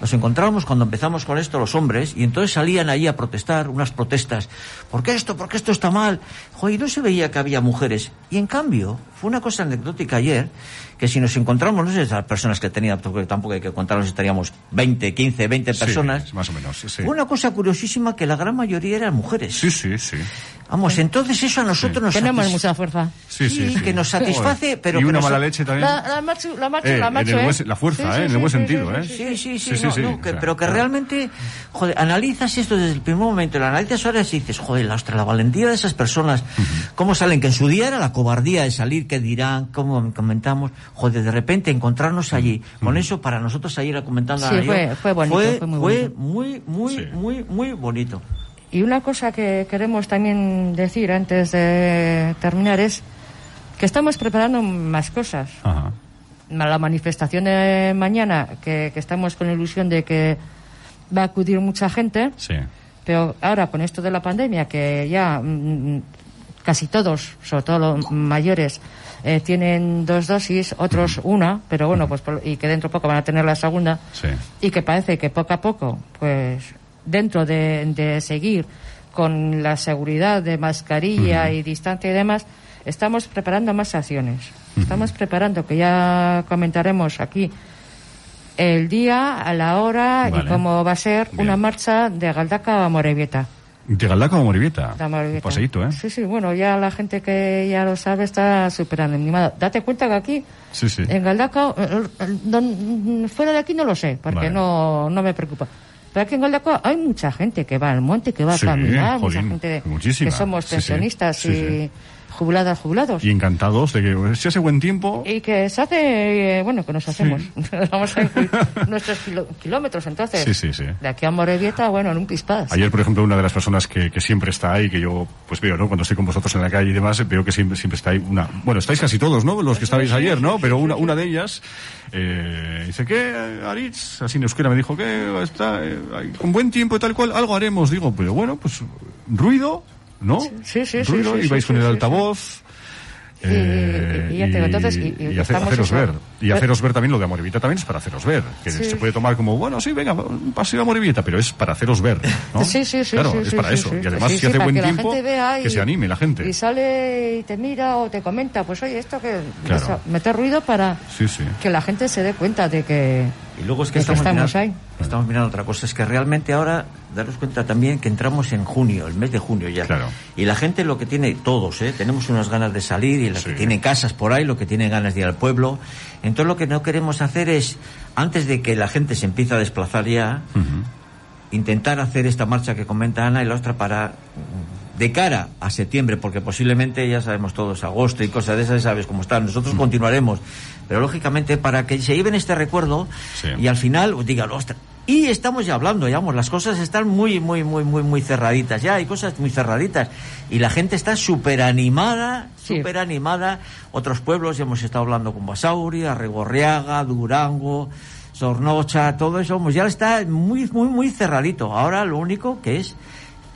nos encontrábamos cuando empezamos con esto los hombres y entonces salían ahí a protestar, unas protestas. ¿Por qué esto? ¿Por qué esto está mal? Joder, y no se veía que había mujeres. Y en cambio, fue una cosa anecdótica ayer, que si nos encontramos, no sé esas personas que tenían, porque tampoco hay que contarnos, estaríamos 20, 15, 20 Sí, personas. más o menos, sí. Fue una cosa curiosísima que la gran mayoría eran mujeres. Sí, sí, sí. Vamos, entonces eso a nosotros nos Tenemos satis- mucha fuerza. Sí, sí, Sí, sí. que nos satisface, pero Y que una nos- mala leche también. La, la macho, la macho, Eh, la en macho, el ¿eh? buen- la fuerza, Sí, ¿eh? sí, En el sí, buen sí, sentido, sí, ¿eh? sí, sí. Sí, sí, sí, Sí, sí, no, sí, no, que- pero que realmente, joder, analizas esto desde el primer momento, lo analizas ahora y dices, joder, la, ostras, la valentía de esas personas, cómo salen, que en su día era la cobardía de salir, qué dirán, cómo comentamos, joder, de repente encontrarnos allí, con eso para nosotros ayer comentando Sí, Ana y yo, fue- fue bonito, fue, fue muy fue bonito. muy, muy, Sí. muy, muy bonito. Y una cosa que queremos también decir antes de terminar es que estamos preparando más cosas. Ajá. La manifestación de mañana, que, que estamos con ilusión de que va a acudir mucha gente, Sí. pero ahora con esto de la pandemia, que ya mm, casi todos, sobre todo los mayores, eh, tienen dos dosis, otros una, pero bueno, pues por- y que dentro de poco van a tener la segunda, Sí. y que parece que poco a poco, pues dentro de, de seguir con la seguridad de mascarilla y distancia y demás, estamos preparando más acciones. Estamos preparando, que ya comentaremos aquí, el día, a la hora Vale. y cómo va a ser Bien. una marcha de Galdaca a Morevieta. ¿De Galdaca. Un paseíto, ¿eh? Sí, sí, bueno, ya la gente que ya lo sabe está súper animada. Date cuenta que aquí, Sí, sí. en Galdaca, fuera de aquí no lo sé, porque Vale. no, no me preocupa. Pero aquí en Galdaca hay mucha gente que va al monte, que va Sí, a caminar, mucha gente muchísima. que somos sí, pensionistas sí, y... sí. jubiladas, jubilados. Y encantados de que si hace buen tiempo. Y que se hace, eh, bueno, que nos hacemos. Vamos a incluir nuestros kilo- kilómetros, entonces. Sí, sí, sí. De aquí a Morevieta, bueno, en un pispás. Ayer, por ejemplo, una de las personas que, que siempre está ahí, que yo pues veo, ¿no? Cuando estoy con vosotros en la calle y demás, veo que siempre, siempre está ahí una... Bueno, estáis casi todos, ¿no? Los que estabais ayer, ¿no? Pero una, una de ellas eh, dice, ¿qué, Aritz? Así en euskera me dijo, que está eh, con buen tiempo y tal cual, algo haremos. Digo, pero bueno, pues ruido, ¿no? Sí, sí, sí, Ruido, sí, sí, y vais sí, con el sí, sí. altavoz. Y- eh, y ya te digo, entonces, y- y hace- estamos haceros eso. ver. Y haceros ver también lo de Amorevita también es para haceros ver. Que Sí. se puede tomar como, bueno, sí, venga, un paseo a Amorevita, pero es para haceros ver. ¿no? Sí, sí, sí. Claro, sí, es para sí, eso. sí. Y además, Sí, si hace para buen que tiempo, que y- se anime la gente. Y sale y te mira o te comenta, pues oye, esto que. Claro. o sea, meter ruido para Sí, sí. que la gente se dé cuenta de que. Y luego es que estamos mirando, ahí. estamos mirando otra cosa, es que realmente ahora daros cuenta también que entramos en junio, el mes de junio ya. Claro. Y la gente lo que tiene, todos, ¿eh? tenemos unas ganas de salir y los Sí. que tienen casas por ahí, lo que tienen ganas de ir al pueblo. Entonces lo que no queremos hacer es, antes de que la gente se empiece a desplazar ya, intentar hacer esta marcha que comenta Ana y la otra para de cara a septiembre, porque posiblemente ya sabemos todos agosto y cosas de esas, sabes cómo están. Nosotros continuaremos, pero lógicamente para que se lleven este recuerdo Sí. y al final digan, ostras. Y estamos ya hablando, digamos, las cosas están muy, muy, muy, muy, muy cerraditas. Ya hay cosas muy cerraditas. Y la gente está súper animada, Sí. súper animada. Otros pueblos, ya hemos estado hablando con Basauri, Arregorriaga, Durango, Sornocha, todo eso, pues ya está muy, muy, muy cerradito. Ahora lo único que es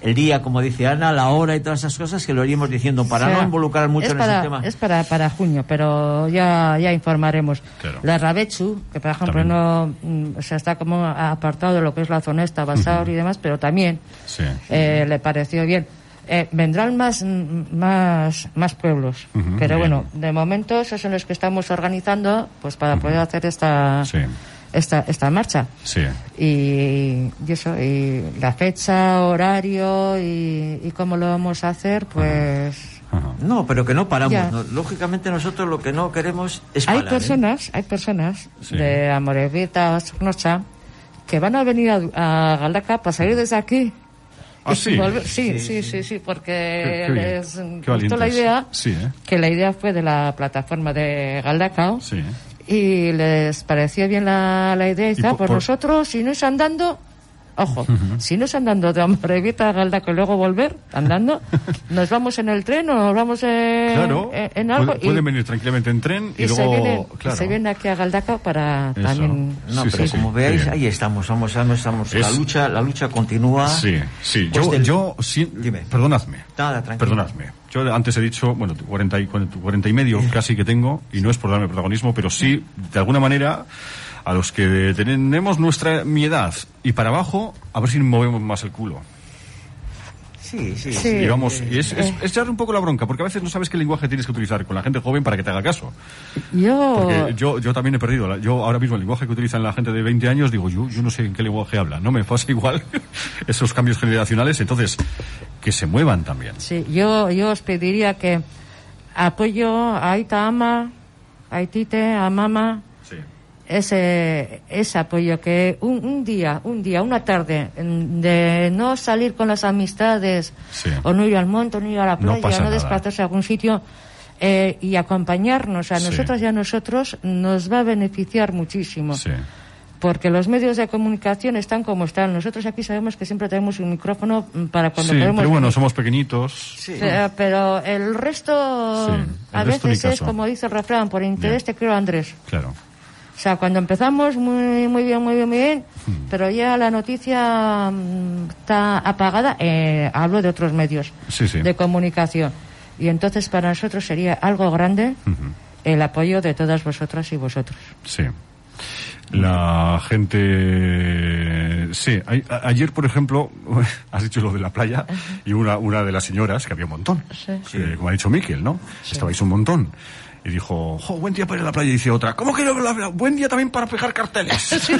el día, como dice Ana, la hora y todas esas cosas que lo iríamos diciendo para o sea, no involucrar mucho es en para, ese tema. Es para, para junio, pero ya, ya informaremos. Claro. La Rabechu, que por ejemplo También. no. mm, O sea, está como apartado de lo que es la zona esta, Basauri y demás, pero también Sí. eh, le pareció bien. Eh, vendrán más, mm, más, más pueblos, pero bien. bueno, de momento esos son los que estamos organizando pues para poder hacer esta, Sí. Esta, esta marcha. Sí. Y, y eso, y la fecha, horario y, y cómo lo vamos a hacer, pues. No, pero que no paramos. Lógicamente nosotros lo que no queremos es hay parar, ¿eh? personas, hay personas Sí. de Amorevita, Sornocha, que van a venir a, a Galdaca para salir desde aquí. ¿Ah, y sí? volver- sí, sí, sí, sí, porque Qué- qué bien. les gustó la idea, Sí, ¿eh? que la idea fue de la plataforma de Galdacao, Sí. ¿eh? Y les pareció bien la, la idea y, por- pues por- nosotros, si no es andando, ojo, si no es andando de Amorevita a Galdacao y luego volver andando, nos vamos en el tren o nos vamos en, Claro. en, en algo. Puede- y- pueden venir tranquilamente en tren y, y, luego. se vienen, y se vienen aquí a Galdacao para Eso. también... No, Sí, pero sí, como sí, veáis, bien. ahí estamos, vamos, estamos. La lucha, la lucha continúa. Sí, sí. Pues Yo, del- yo sí, Dime. perdonadme. Nada, tranquilo. Perdonadme. Yo antes he dicho, bueno, 40 y, 40 y medio casi que tengo, y no es por darme protagonismo, pero sí, de alguna manera, a los que tenemos nuestra mi edad y para abajo, a ver si movemos más el culo. Sí, sí. Sí. Y vamos, y es, es, es echarle un poco la bronca, porque a veces no sabes qué lenguaje tienes que utilizar con la gente joven para que te haga caso. Yo... Porque yo, yo también he perdido. la- Yo ahora mismo el lenguaje que utilizan la gente de 20 años, digo, yo, yo no sé en qué lenguaje habla. No me pasa igual esos cambios generacionales. Entonces, que se muevan también. Sí, yo, yo os pediría que apoyo a Aita Ama, a Itite, a Mama. Ese, ese apoyo que un, un día, un día, una tarde, de no salir con las amistades, Sí. o no ir al monte, o no ir a la No playa, no nada. desplazarse a algún sitio, eh, y acompañarnos a Sí. nosotras y a nosotros, nos va a beneficiar muchísimo. Sí. Porque los medios de comunicación están como están. Nosotros aquí sabemos que siempre tenemos un micrófono mm, para cuando Sí, queremos pero bueno, somos pequeñitos. Sí. Pero, pero el resto, Sí, el a resto veces es como dice el refrán, por interés Bien. te quiero Andrés. Claro. O sea, cuando empezamos, muy, muy bien, muy bien, muy bien, Hmm. pero ya la noticia mm, está apagada, eh, hablo de otros medios Sí, sí. de comunicación. Y entonces para nosotros sería algo grande el apoyo de todas vosotras y vosotros. Sí. La gente. Sí, a- ayer, por ejemplo, has dicho lo de la playa y una, una de las señoras, que había un montón, Sí. eh, como ha dicho Miquel, ¿no? Estabais un montón. Y dijo, jo, buen día para ir a la playa. Y dice otra, ¿cómo que no? la- buen día también para pegar carteles?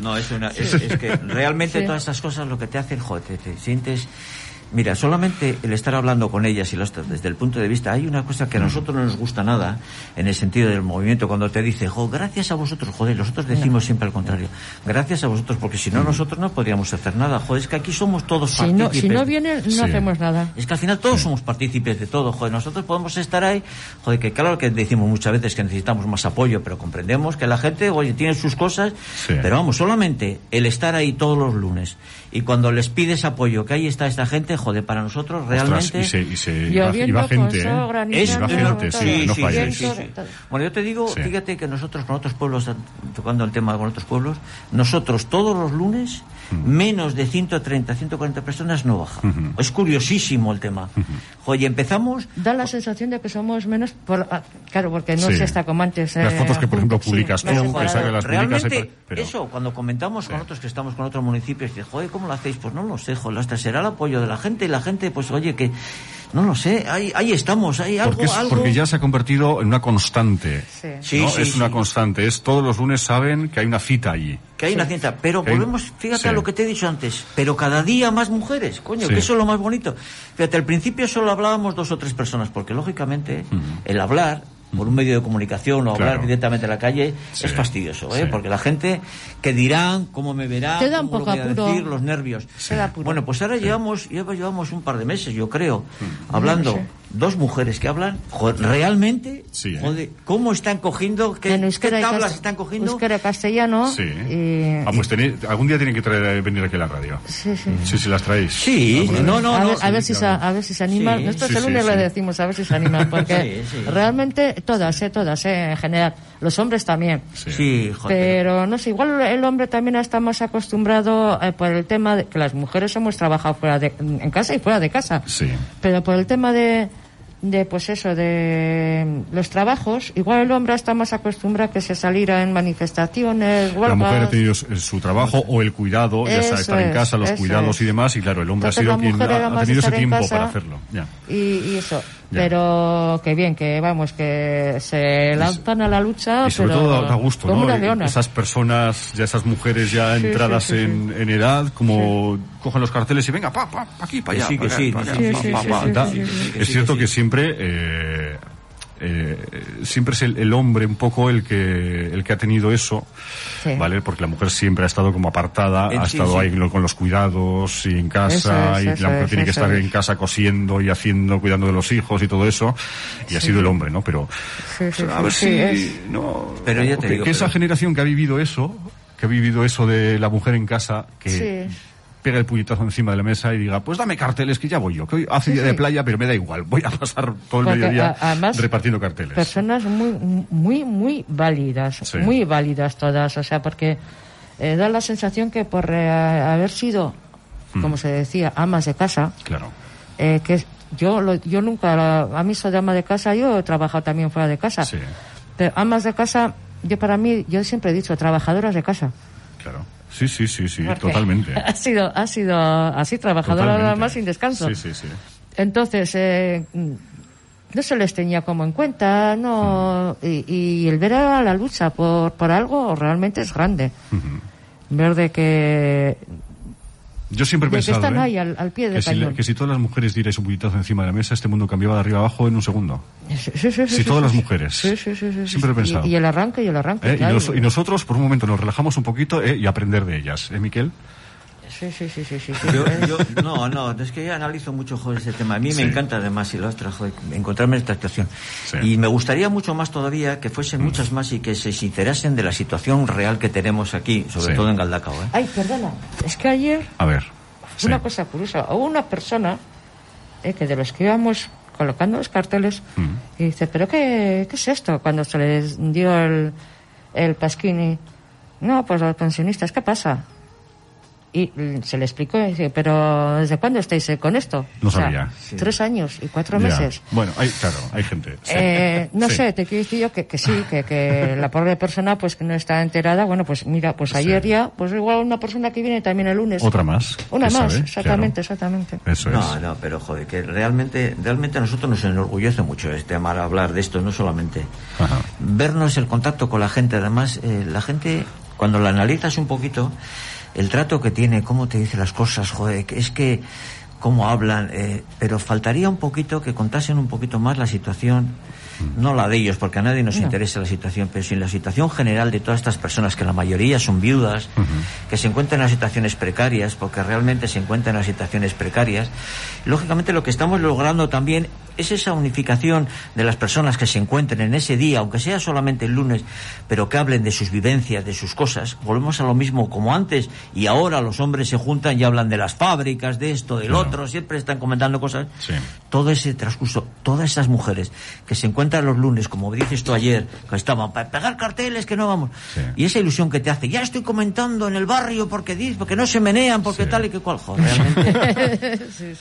No, es, una, es, es que realmente Sí. todas estas cosas lo que te hacen, joder, te, te sientes Mira, solamente el estar hablando con ellas y los, desde el punto de vista, hay una cosa que a nosotros no nos gusta nada en el sentido del movimiento, cuando te dice, jo, gracias a vosotros, joder, nosotros decimos siempre al contrario, gracias a vosotros, porque si no nosotros no podríamos hacer nada, joder, es que aquí somos todos Si no, partícipes. si no vienen, no Sí. hacemos nada. Es que al final todos somos partícipes de todo, joder, nosotros podemos estar ahí, joder, que claro que decimos muchas veces que necesitamos más apoyo, pero comprendemos que la gente, oye, tiene sus cosas, Sí. pero vamos, solamente el estar ahí todos los lunes y cuando les pides apoyo, que ahí está esta gente, joder, para nosotros Ostras, realmente... y se, y se y va, y Lloviendo va con gente, ¿eh? Es granizando, Y va gente, sí, no falla. sí, sí. Todo. Bueno, yo te digo, Sí. fíjate que nosotros con otros pueblos, tocando el tema con otros pueblos, nosotros todos los lunes, menos de 130, 140 personas no bajan. Es curiosísimo el tema. Oye, empezamos... Da la sensación de que somos menos, por, ah, claro, porque no Sí. se está como antes. Las eh, fotos que, por ejemplo, sí, publicas más tú, que las publicas... Realmente, pero- eso, cuando comentamos con Sí. otros que estamos con otros municipios, dices, joder, ¿cómo lo hacéis? Pues no lo sé, joder, hasta será el apoyo de la gente y la gente, pues oye, que no lo sé, ahí, ahí estamos, hay algo, Porque, es- algo... porque ya se ha convertido en una constante. Sí. Sí, ¿no? sí, es una sí. constante. Es todos los lunes saben que hay una cita allí. Que hay una cinta, pero Que volvemos, fíjate sí. a lo que te he dicho antes, pero cada día más mujeres, coño, Sí. que eso es lo más bonito. Fíjate, al principio solo hablábamos dos o tres personas, porque lógicamente el hablar por un medio de comunicación o hablar Claro. directamente en la calle Sí. es fastidioso, ¿eh? Sí. porque la gente que dirán, cómo me verán, Te da un cómo lo poco voy a apuro. decir, los nervios. Te da apuro. Bueno, pues ahora llevamos, lleva- llevamos un par de meses, yo creo, Mm. hablando No sé. Dos mujeres que hablan, joder, realmente, Sí, ¿eh? joder, cómo están cogiendo, qué, En qué tablas están cogiendo. euskera castellano. Sí. Y, Ah, pues tenéis- algún día tienen que traer, venir aquí a la radio. sí, sí. Sí, sí, las traéis. Sí, no, no, a, no. ver, a ver sí, si se, a ver si se animan. Sí, Nosotros sí, el sí, lunes le decimos a ver si se animan, porque Sí, sí. realmente todas, eh, todas, eh, en general. Los hombres también. Sí. Sí, joder. Pero no sé, igual el hombre también está más acostumbrado eh, por el tema de que las mujeres hemos trabajado fuera de, en casa y fuera de casa. Sí. Pero por el tema de, de pues eso, de los trabajos, igual el hombre está más acostumbrado que se saliera en manifestaciones, La mujer ha tenido su, su trabajo o el cuidado, ya sea Eso estar en casa, los cuidados es. y demás, y claro, el hombre Entonces, ha sido quien ha, tenido ese tiempo para hacerlo. Ya. Y, y eso. Ya. Pero que bien, que vamos, que se lanzan a la lucha, Y sobre pero todo da, gusto, ¿no? leonas. Esas personas, ya esas mujeres ya Sí, entradas sí, sí, en, en edad, como cogen los carteles y venga, pa, pa, pa aquí, para Que allá. sí, que pa' sí, pa' pa, pa, pa. Es cierto que siempre, eh, eh, siempre es el, el hombre un poco el que, el que ha tenido eso, Sí. ¿vale? Porque la mujer siempre ha estado como apartada, Eh, ha sí, estado sí. ahí lo- con los cuidados y en casa, Eso es, y eso la mujer es, tiene que estar es. en casa cosiendo y haciendo, cuidando de los hijos y todo eso, y ha sido el hombre, ¿no? Pero, Sí, sí, a ver sí, si, es- no, Pero ya te que, digo, que esa generación que ha vivido eso, que ha vivido eso de la mujer en casa, que Pega el puñetazo encima de la mesa y diga, pues dame carteles que ya voy yo, que hoy hace Sí, día de playa, pero me da igual, voy a pasar todo el Porque, mediodía a- además, repartiendo carteles. personas muy, muy, muy válidas, Sí. muy válidas todas, o sea, porque eh, da la sensación que por eh, haber sido, Mm. como se decía, amas de casa, Claro. eh, que yo, lo- yo nunca, a mí soy de ama de casa, yo he trabajado también fuera de casa, pero amas de casa, yo para mí, yo siempre he dicho, trabajadoras de casa. claro. Sí, sí, sí, sí, Porque totalmente. Ha sido, ha sido así, trabajadora nada más sin descanso. Sí, sí, sí. Entonces, eh, no se les tenía como en cuenta, no, y, y el ver a la lucha por, por algo realmente es grande. Ver de que, Yo siempre he de que pensado están ¿eh? ahí al, al pie del que, si, que si todas las mujeres dierais un puñetazo encima de la mesa, este mundo cambiaba de arriba abajo en un segundo. Sí, sí, sí, si todas las mujeres. Siempre he pensado. Y, y el arranque y el arranque. ¿eh? Y, claro. nos- y nosotros, por un momento, nos relajamos un poquito ¿eh? y aprender de ellas. ¿Eh, Miquel? Sí, sí, sí, sí, sí, sí. Yo, yo- no, no, es que yo analizo mucho joder, ese tema. A mí Sí. me encanta además y lo ostras, joder, encontrarme en esta actuación. Sí. Y me gustaría mucho más todavía que fuesen muchas más y que se sincerasen de la situación real que tenemos aquí, sobre Sí. todo en Galdacao. ¿eh? Ay, perdona, es que ayer A ver. Sí. Una cosa curiosa, hubo una persona eh, que de los que íbamos colocando los carteles Mm. y dice, ¿pero qué, qué es esto? Cuando se les dio el, el pasquín y, no, pues los pensionistas, ¿qué pasa? Y mm, se le explicó, ¿pero desde cuándo estáis eh, con esto? No O sea, sabía. Tres años y cuatro Ya. meses. Bueno, hay, claro, hay gente. sí. Eh, no Sí. sé, te quiero decir yo que, que sí, que, que la pobre persona pues que no está enterada, bueno, pues mira, pues ayer Sí. ya, pues igual una persona que viene también el lunes. Otra más. Una más, sabe, exactamente, claro. exactamente. Eso No, es. no, pero joder, que realmente, realmente a nosotros nos enorgullece mucho este amar hablar de esto, no solamente Ajá. vernos el contacto con la gente. Además, eh, la gente, cuando la analizas un poquito, el trato que tiene, cómo te dice las cosas, joder, es que cómo hablan, eh, pero faltaría un poquito que contasen un poquito más la situación no la de ellos, porque a nadie nos interesa la situación, pero sí la situación general de todas estas personas, que la mayoría son viudas, que se encuentran en situaciones precarias, porque realmente se encuentran en situaciones precarias. Lógicamente lo que estamos logrando también es esa unificación de las personas que se encuentren en ese día, aunque sea solamente el lunes, pero que hablen de sus vivencias, de sus cosas. Volvemos a lo mismo como antes y ahora los hombres se juntan y hablan de las fábricas, de esto, del otro, siempre están comentando cosas. Todo ese transcurso, todas esas mujeres que se encuentran los lunes, como dices tú ayer, que estaban para pegar carteles que no vamos, y esa ilusión que te hace, ya estoy comentando en el barrio porque dice, porque no se menean, porque tal y que cual, realmente.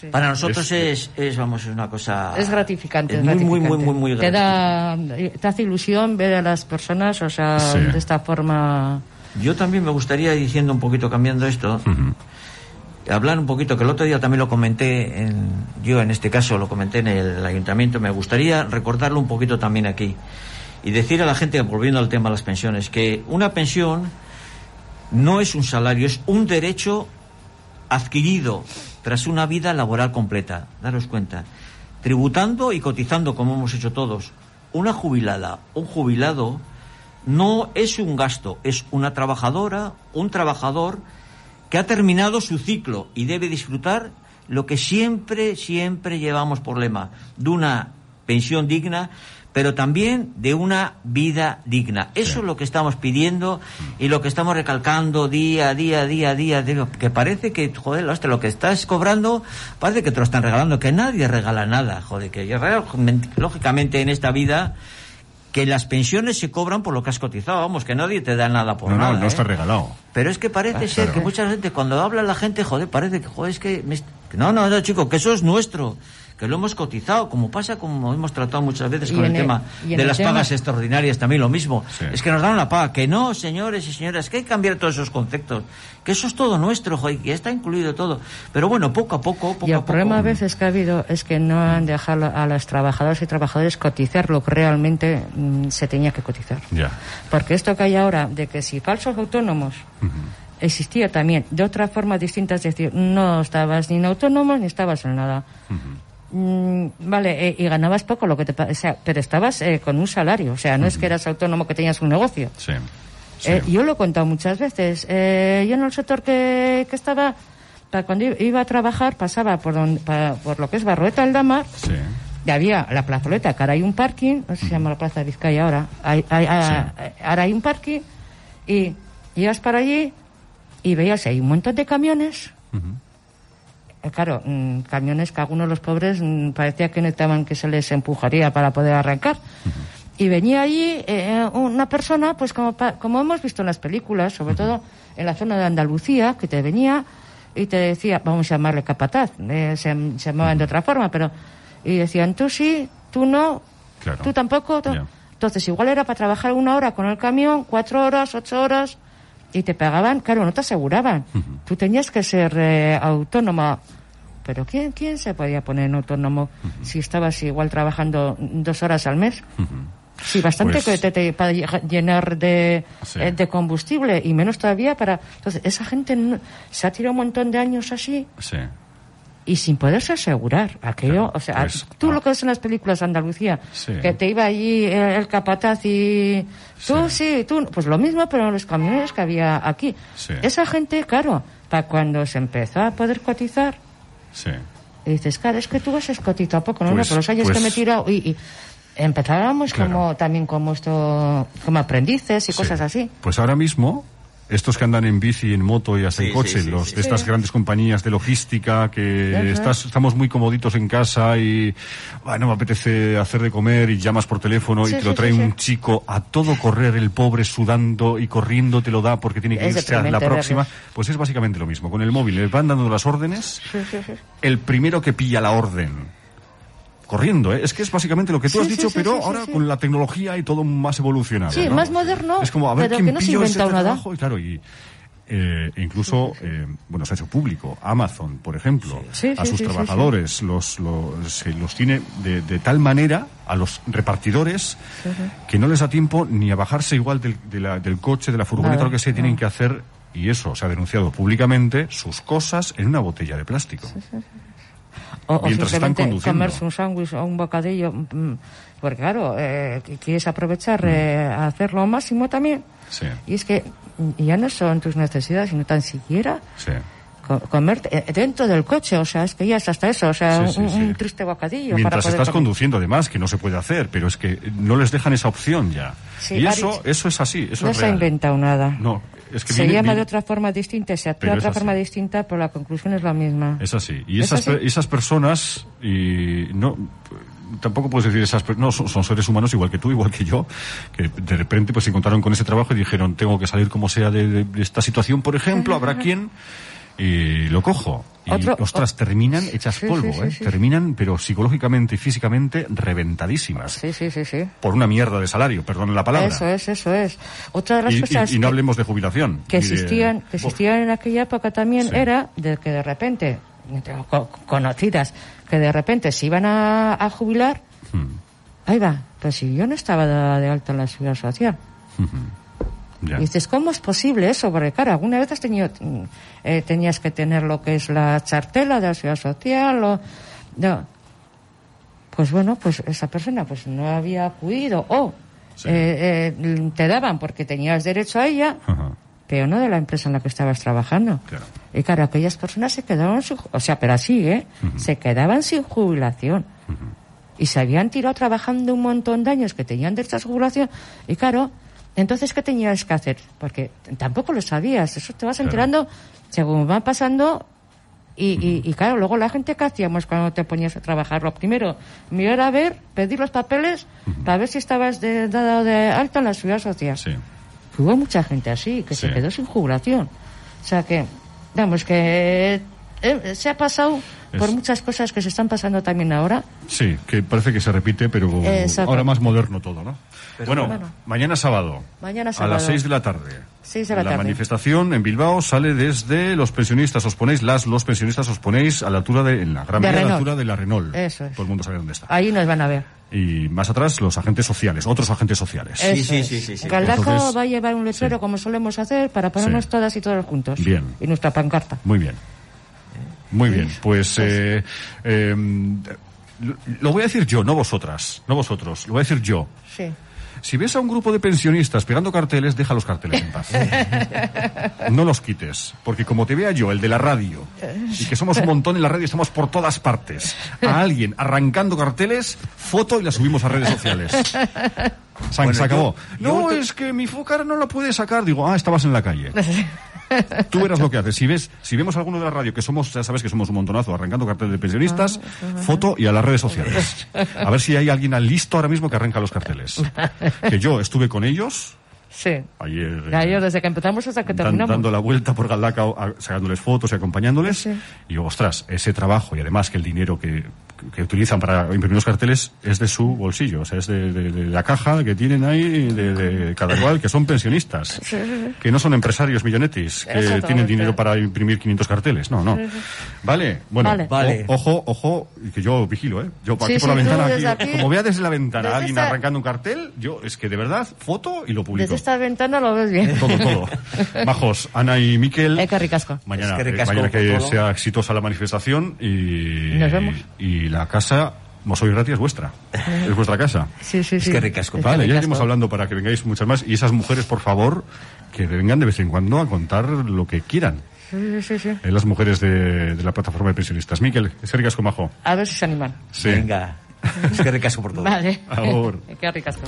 para nosotros es, es, vamos, es una cosa es gratificante. muy, muy, muy, muy, muy Te, da, te hace ilusión ver a las personas, o sea, de esta forma. Yo también me gustaría, diciendo un poquito, cambiando esto, hablar un poquito, que el otro día también lo comenté, en, yo en este caso lo comenté en el ayuntamiento, me gustaría recordarlo un poquito también aquí. Y decir a la gente, volviendo al tema de las pensiones, que una pensión no es un salario, es un derecho adquirido tras una vida laboral completa. Daros cuenta tributando y cotizando como hemos hecho todos. Una jubilada, un jubilado, no es un gasto, es una trabajadora, un trabajador que ha terminado su ciclo y debe disfrutar lo que siempre, siempre llevamos por lema, de una pensión digna pero también de una vida digna. Eso es lo que estamos pidiendo y lo que estamos recalcando día, día, día, día, día que parece que, joder, lo que estás cobrando, parece que te lo están regalando, que nadie regala nada, joder, que lógicamente en esta vida que las pensiones se cobran por lo que has cotizado, vamos, que nadie te da nada por nada. No, no está ¿eh? regalado. Pero es que parece ah, ser que mucha gente, cuando habla la gente, joder, parece que, joder, es que... No, no, no, chico, que eso es nuestro que lo hemos cotizado, como pasa, como hemos tratado muchas veces con el, tema de las pagas extraordinarias, también lo mismo. Es que nos dan una paga, que no, señores y señoras, que hay que cambiar todos esos conceptos, que eso es todo nuestro, joder, que está incluido todo. Pero bueno, poco a poco, poco y el problema a veces que ha habido es que no han dejado a los trabajadores y trabajadores cotizar lo que realmente mm, se tenía que cotizar. Porque esto que hay ahora, de que si falsos autónomos, existía también de otra forma distinta, es decir, no estabas ni en autónomos ni estabas en nada. Mm, vale, eh, y ganabas poco, lo que te, o sea, pero estabas eh, con un salario, o sea, no es que eras autónomo que tenías un negocio. Sí. Eh, yo lo he contado muchas veces. yo en el sector que, que estaba, para cuando iba a trabajar, pasaba por, por lo que es Barrueta Aldamar. Sí. Y había la plazoleta, que ahora hay un parking, no sé si se llama la Plaza de Vizcaya ahora. Hay, Ahora hay un parking y ibas para allí y veías ahí un montón de camiones. Eh, claro, mm, camiones que algunos de los pobres mm, parecía que necesitaban que se les empujaría para poder arrancar. Y venía allí eh, una persona, pues como, como hemos visto en las películas, sobre todo en la zona de Andalucía, que te venía y te decía, vamos a llamarle capataz, eh, se, llamaban de otra forma, pero. Y decían, tú sí, tú no, tú tampoco. Entonces, igual era para trabajar una hora con el camión, cuatro horas, ocho horas y te pagaban, claro, no te aseguraban. Tú tenías que ser eh, autónoma. Pero ¿quién, ¿quién se podía poner en autónomo si estabas igual trabajando dos horas al mes? Sí, bastante pues que te, para llenar de, eh, de combustible y menos todavía para... Entonces, esa gente se ha tirado un montón de años así. Sí y sin poderse asegurar. Aquello o sea pues, tú lo que ves en las películas Andalucía que te iba allí el, capataz y tú sí. tú pues lo mismo pero los camiones que había aquí. Esa gente claro para cuando se empezó a poder cotizar y dices claro es que tú vas a cotizar poco no, no pues, por los años que me he pues tirado y, empezábamos como también como esto como aprendices y cosas así. Pues ahora mismo estos que andan en bici, en moto y hasta en coche, los de estas grandes compañías de logística que estamos muy comoditos en casa y bueno, me apetece hacer de comer y llamas por teléfono y te lo trae un chico a todo correr, el pobre sudando y corriendo te lo da porque tiene que irse a la próxima. Pues es básicamente lo mismo. Con el móvil le van dando las órdenes. El primero que pilla la orden corriendo, ¿eh? Es que es básicamente lo que tú has dicho, pero ahora con la tecnología y todo más evolucionado. Sí, más moderno. Es como, a ver, pero que no se inventa nada. Y claro, y eh, incluso, eh, bueno, se ha hecho público. Amazon, por ejemplo, a sus trabajadores los, los, se los tiene de, de, tal manera a los repartidores que no les da tiempo ni a bajarse igual del, de la, del coche, de la furgoneta, lo que se tienen que hacer, y eso se ha denunciado públicamente, sus cosas en una botella de plástico. O, o Mientras están simplemente conduciendo. comerse un sándwich o un bocadillo. mm, Porque claro, eh, qu- quieres aprovechar eh, a hacer lo máximo también. Sí, Y es que mm, ya no son tus necesidades, sino tan siquiera sí. co- comerte eh, dentro del coche. O sea, es que ya es hasta eso. O sea, Sí, un, un triste bocadillo. para Mientras poder estás comer. conduciendo, además, que no se puede hacer, pero es que no les dejan esa opción ya. Y eso, eso es así, eso No es se ha real. inventado nada. No, es que se viene- llama viene- de otra forma distinta, se actúa de es otra forma distinta, pero la conclusión es la misma. Es así. Y ¿Es esas, así? per- esas personas, y no, tampoco puedes decir esas per- no, son, son seres humanos igual que tú, igual que yo, que de repente pues se encontraron con ese trabajo y dijeron, tengo que salir como sea de, de- de esta situación, por ejemplo, habrá quien, y lo cojo. Y, Otro- ostras, terminan hechas Sí, polvo, sí, ¿eh? sí. Terminan, pero psicológicamente y físicamente reventadísimas. Sí, sí, sí, sí. Por una mierda de salario, perdón la palabra. Eso es, eso es. Otra de las y, cosas y no hablemos de jubilación. que de- existían, que existían en aquella época también era de que de repente, conocidas, que de repente se iban a, a jubilar, hmm, ahí va, pues si yo no estaba de, de alta en la seguridad social. Ya. Y dices, ¿cómo es posible eso? Porque claro, alguna vez has tenido, eh, tenías que tener lo que es la chartela de la seguridad social o... No. Pues bueno, pues esa persona pues no había acudido o Sí. eh, eh, te daban porque tenías derecho a ella, Ajá. pero no de la empresa en la que estabas trabajando. Claro. Y claro, aquellas personas se quedaban sin, o sea, pero así, ¿eh? Se quedaban sin jubilación. Y se habían tirado trabajando un montón de años que tenían derecho a su jubilación. Y claro, entonces, ¿qué tenías que hacer? Porque tampoco lo sabías. Eso te vas Claro. enterando según va pasando. Y, y, y claro, luego la gente que hacíamos cuando te ponías a trabajar, lo primero, mirar a ver, pedir los papeles para ver si estabas de, dado de alta en la seguridad social. Sí. Hubo mucha gente así, que Sí. se quedó sin jubilación. O sea que, vamos, que eh, se ha pasado por Es- muchas cosas que se están pasando también ahora. Sí, que parece que se repite, pero Exacto. ahora más moderno todo, ¿no? bueno, bueno. mañana sábado. Mañana A sábado. las 6 de la tarde. Seis de la la tarde. manifestación en Bilbao sale desde los pensionistas. Os ponéis, las, los pensionistas os ponéis a la altura de, en la gran De a la Renault. altura de la Renault. Eso es. Todo el mundo sabe dónde está. Ahí nos van a ver. Y más atrás, los agentes sociales, otros agentes sociales. Sí, Eso sí, es. sí, sí, sí. Entonces- va a llevar un letrero Sí. como solemos hacer para ponernos Sí. todas y todos juntos. Bien. Y nuestra pancarta. Muy bien. Muy bien. Pues eh, eh, lo- voy a decir yo, no vosotras, no vosotros. Lo voy a decir yo. Sí. Si ves a un grupo de pensionistas pegando carteles, deja los carteles en paz. No los quites, porque como te vea yo, el de la radio, y que somos un montón en la radio, estamos por todas partes, a alguien arrancando carteles, foto y la subimos a redes sociales. San, Bueno, se acabó. yo- no, te- es que mi focar no la puede sacar. Digo, ah, estabas en la calle. Tú verás lo que haces. Si ves, si vemos alguno de la radio, que somos, ya sabes que somos un montonazo, arrancando carteles de pensionistas, foto y a las redes sociales. A ver si hay alguien al listo ahora mismo que arranca los carteles. Que yo estuve con ellos Sí. ayer. Eh, yo desde que empezamos hasta que terminamos. dando la vuelta por Galdaca, a- sacándoles fotos y acompañándoles. Sí. Y ostras, ese trabajo y además que el dinero que, que utilizan para imprimir los carteles es de su bolsillo, o sea, es de, de- de la caja que tienen ahí de, de cada cual, que son pensionistas, que no son empresarios millonetis, que tienen dinero para imprimir 500 carteles. No, no. Vale, bueno, Vale. Vale. o- ojo, ojo, que yo vigilo, ¿eh? Yo aquí Sí, por la ventana, desde aquí, aquí- como vea desde la ventana desde alguien esta- arrancando un cartel, yo es que de verdad, foto y lo publico. Desde esta ventana lo ves bien. Todo, todo. Majos, Ana y Miquel. Eh, ricasco. Mañana, Es que eh, ricasco mañana que todo. sea exitosa la manifestación y. Nos vemos. Y la casa, Mosoy Gratis, es vuestra. Es vuestra casa. Sí, sí, Es sí. que ricasco. Es que Vale, ya ricasco. iremos hablando para que vengáis muchas más. Y esas mujeres, por favor, que vengan de vez en cuando a contar lo que quieran. Sí, sí, sí. Eh, las mujeres de, de la plataforma de pensionistas. Miquel, es que ricasco, majo. A ver si se animan. Sí. Venga. Es que ricasco por todo. Vale. Agur. Qué ricasco.